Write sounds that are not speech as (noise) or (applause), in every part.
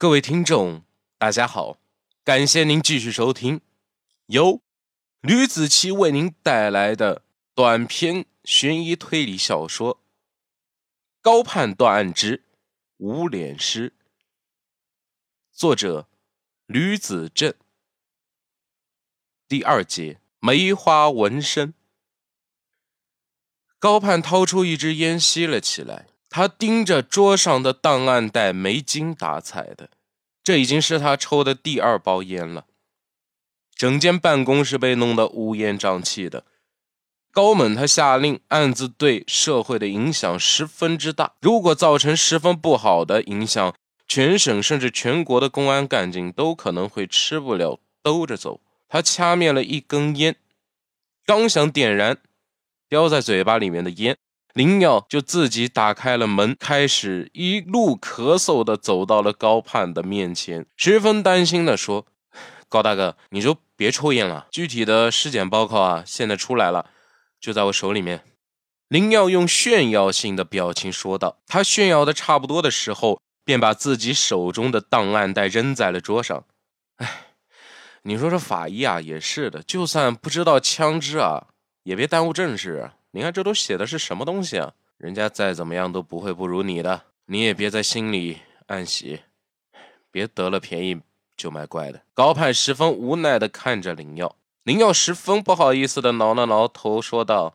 各位听众，大家好，感谢您继续收听由吕子奇为您带来的短篇悬疑推理小说《高判断案之无脸师》，作者吕子正，第二节梅花纹身。高盼掏出一支烟吸了起来。他盯着桌上的档案袋，没精打采的。这已经是他抽的第二包烟了。整间办公室被弄得乌烟瘴气的。高猛他下令，案子对社会的影响十分之大。如果造成十分不好的影响，全省甚至全国的公安干警都可能会吃不了兜着走。他掐灭了一根烟，刚想点燃，叼在嘴巴里面的烟。林耀就自己打开了门，开始一路咳嗽的走到了高盼的面前，十分担心的说：“高大哥，你就别抽烟了。具体的尸检报告啊，现在出来了，就在我手里面。”林耀用炫耀性的表情说道。他炫耀的差不多的时候，便把自己手中的档案袋扔在了桌上。哎，你说这法医啊，也是的，就算不知道枪支啊，也别耽误正事啊。你看，这都写的是什么东西啊？人家再怎么样都不会不如你的，你也别在心里暗喜，别得了便宜就卖乖的。高盼十分无奈的看着林耀，林耀十分不好意思的挠了挠头，说道：“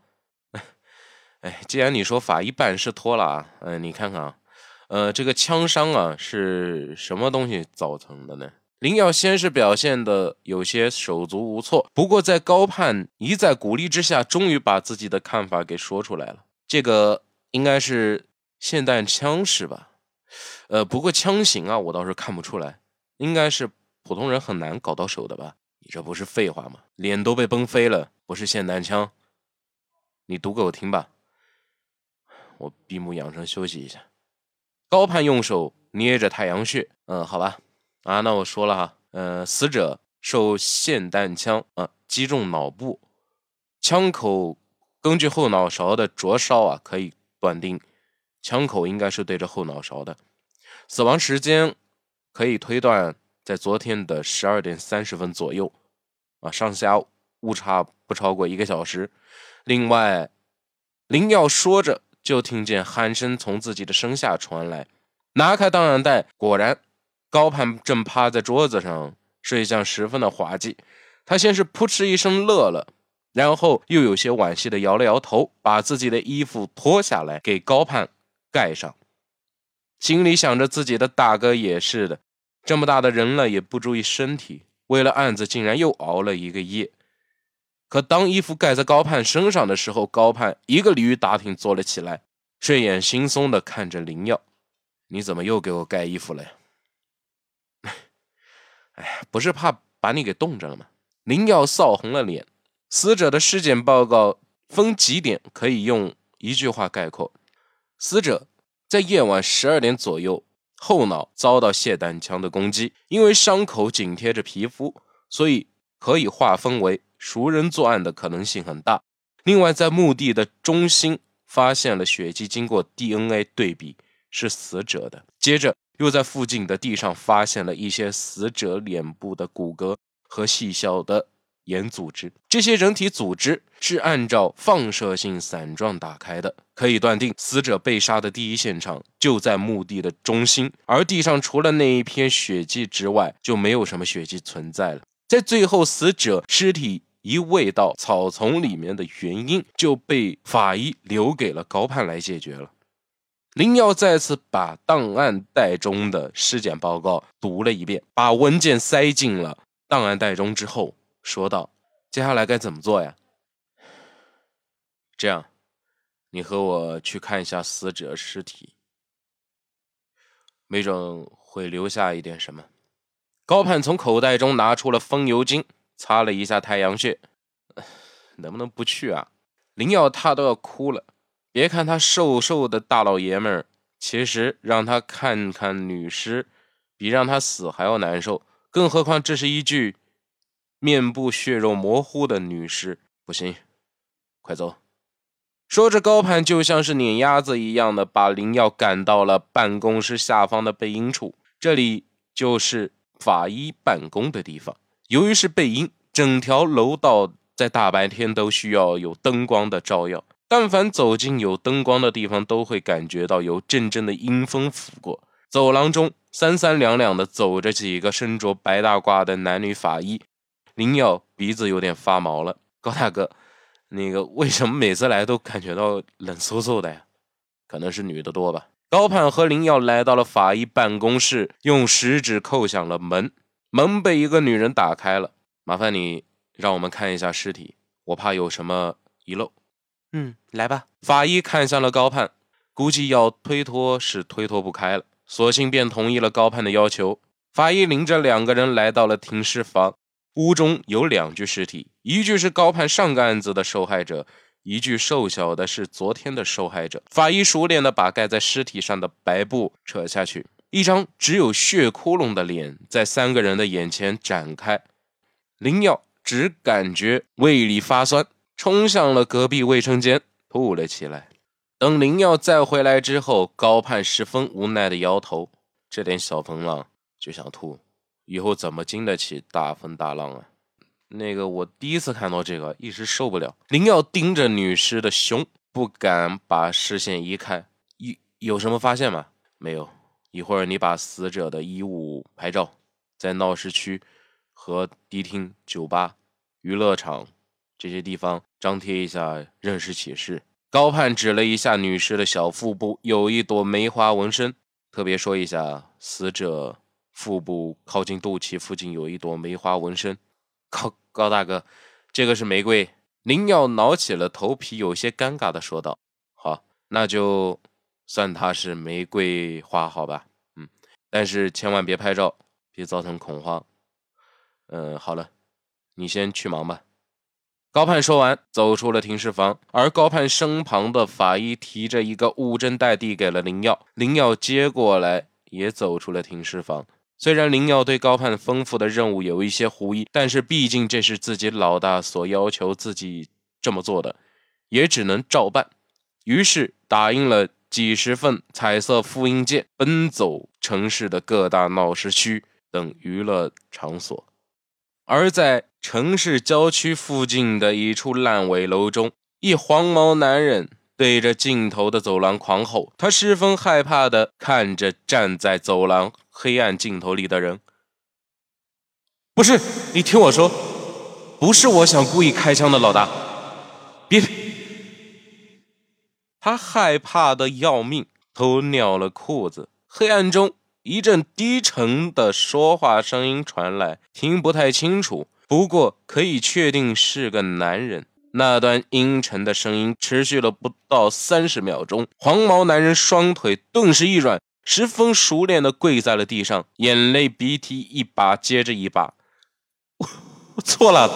(laughs) 哎，既然你说法医办事拖拉，嗯，你看看啊，呃，这个枪伤啊是什么东西造成的呢？”林耀先是表现的有些手足无措，不过在高盼一再鼓励之下，终于把自己的看法给说出来了。这个应该是霰弹枪是吧？呃，不过枪型啊，我倒是看不出来，应该是普通人很难搞到手的吧？你这不是废话吗？脸都被崩飞了，不是霰弹枪？你读给我听吧。我闭目养神休息一下。高盼用手捏着太阳穴，嗯，好吧。啊，那我说了哈，呃，死者受霰弹枪啊击中脑部，枪口根据后脑勺的灼烧啊，可以断定枪口应该是对着后脑勺的。死亡时间可以推断在昨天的十二点三十分左右，啊，上下误差不超过一个小时。另外，林耀说着，就听见鼾声从自己的身下传来，拿开档案袋，果然。高盼正趴在桌子上，睡相十分的滑稽。他先是扑哧一声乐了，然后又有些惋惜的摇了摇头，把自己的衣服脱下来给高盼盖上，心里想着自己的大哥也是的，这么大的人了也不注意身体，为了案子竟然又熬了一个夜。可当衣服盖在高盼身上的时候，高盼一个鲤鱼打挺坐了起来，睡眼惺忪的看着林耀：“你怎么又给我盖衣服了呀？”哎呀，不是怕把你给冻着了吗？林耀臊红了脸。死者的尸检报告分几点可以用一句话概括：死者在夜晚十二点左右后脑遭到霰弹枪的攻击，因为伤口紧贴着皮肤，所以可以划分为熟人作案的可能性很大。另外，在墓地的中心发现了血迹，经过 DNA 对比是死者的。接着。又在附近的地上发现了一些死者脸部的骨骼和细小的眼组织，这些人体组织是按照放射性伞状打开的，可以断定死者被杀的第一现场就在墓地的中心，而地上除了那一片血迹之外，就没有什么血迹存在了。在最后，死者尸体移位到草丛里面的原因就被法医留给了高判来解决了。林耀再次把档案袋中的尸检报告读了一遍，把文件塞进了档案袋中之后，说道：“接下来该怎么做呀？这样，你和我去看一下死者尸体，没准会留下一点什么。”高盼从口袋中拿出了风油精，擦了一下太阳穴，能不能不去啊？林耀他都要哭了。别看他瘦瘦的大老爷们儿，其实让他看看女尸，比让他死还要难受。更何况这是一具面部血肉模糊的女尸。不行，快走！说着，高攀就像是碾鸭子一样的把林耀赶到了办公室下方的背阴处。这里就是法医办公的地方。由于是背阴，整条楼道在大白天都需要有灯光的照耀。但凡走进有灯光的地方，都会感觉到有阵阵的阴风拂过。走廊中三三两两的走着几个身着白大褂的男女法医。林耀鼻子有点发毛了，高大哥，那个为什么每次来都感觉到冷飕飕的呀？可能是女的多吧。高盼和林耀来到了法医办公室，用食指扣响了门，门被一个女人打开了。麻烦你让我们看一下尸体，我怕有什么遗漏。嗯，来吧。法医看向了高盼，估计要推脱是推脱不开了，索性便同意了高盼的要求。法医领着两个人来到了停尸房。屋中有两具尸体，一具是高盼上个案子的受害者，一具瘦小的是昨天的受害者。法医熟练地把盖在尸体上的白布扯下去，一张只有血窟窿的脸在三个人的眼前展开。林耀只感觉胃里发酸，冲向了隔壁卫生间吐了起来。等林耀再回来之后，高盼十分无奈地摇头：“这点小风浪就想吐。”以后怎么经得起大风大浪啊？那个，我第一次看到这个，一时受不了。林耀盯着女尸的胸，不敢把视线移开。有有什么发现吗？没有。一会儿你把死者的衣物拍照，在闹市区和迪厅、酒吧、娱乐场这些地方张贴一下认识启事。高盼指了一下女尸的小腹部，有一朵梅花纹身。特别说一下，死者。腹部靠近肚脐附近有一朵梅花纹身，高高大哥，这个是玫瑰。林耀挠起了头皮，有些尴尬的说道：“好，那就算它是玫瑰花，好吧？嗯，但是千万别拍照，别造成恐慌。嗯，好了，你先去忙吧。”高盼说完，走出了停尸房，而高盼身旁的法医提着一个物证袋递给了林耀，林耀接过来，也走出了停尸房。虽然林耀对高盼吩咐的任务有一些狐疑，但是毕竟这是自己老大所要求自己这么做的，也只能照办。于是打印了几十份彩色复印件，奔走城市的各大闹市区等娱乐场所。而在城市郊区附近的一处烂尾楼中，一黄毛男人对着镜头的走廊狂吼，他十分害怕的看着站在走廊。黑暗尽头里的人，不是你听我说，不是我想故意开枪的，老大，别！他害怕的要命，都尿了裤子。黑暗中，一阵低沉的说话声音传来，听不太清楚，不过可以确定是个男人。那段阴沉的声音持续了不到三十秒钟，黄毛男人双腿顿时一软。十分熟练的跪在了地上，眼泪鼻涕一把接着一把。我我错了，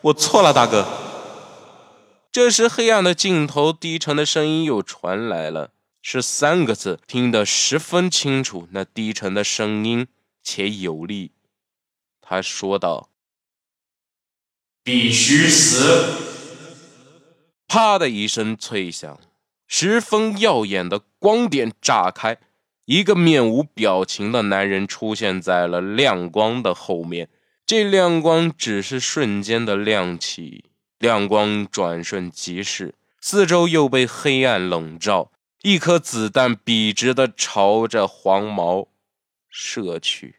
我错了，大哥。这时，黑暗的尽头，低沉的声音又传来了，是三个字，听得十分清楚。那低沉的声音且有力。他说道：“必须死！”啪的一声脆响。十分耀眼的光点炸开，一个面无表情的男人出现在了亮光的后面。这亮光只是瞬间的亮起，亮光转瞬即逝，四周又被黑暗笼罩。一颗子弹笔直的朝着黄毛射去。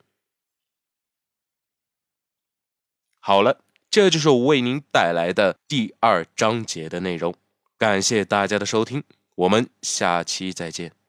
好了，这就是我为您带来的第二章节的内容。感谢大家的收听。我们下期再见。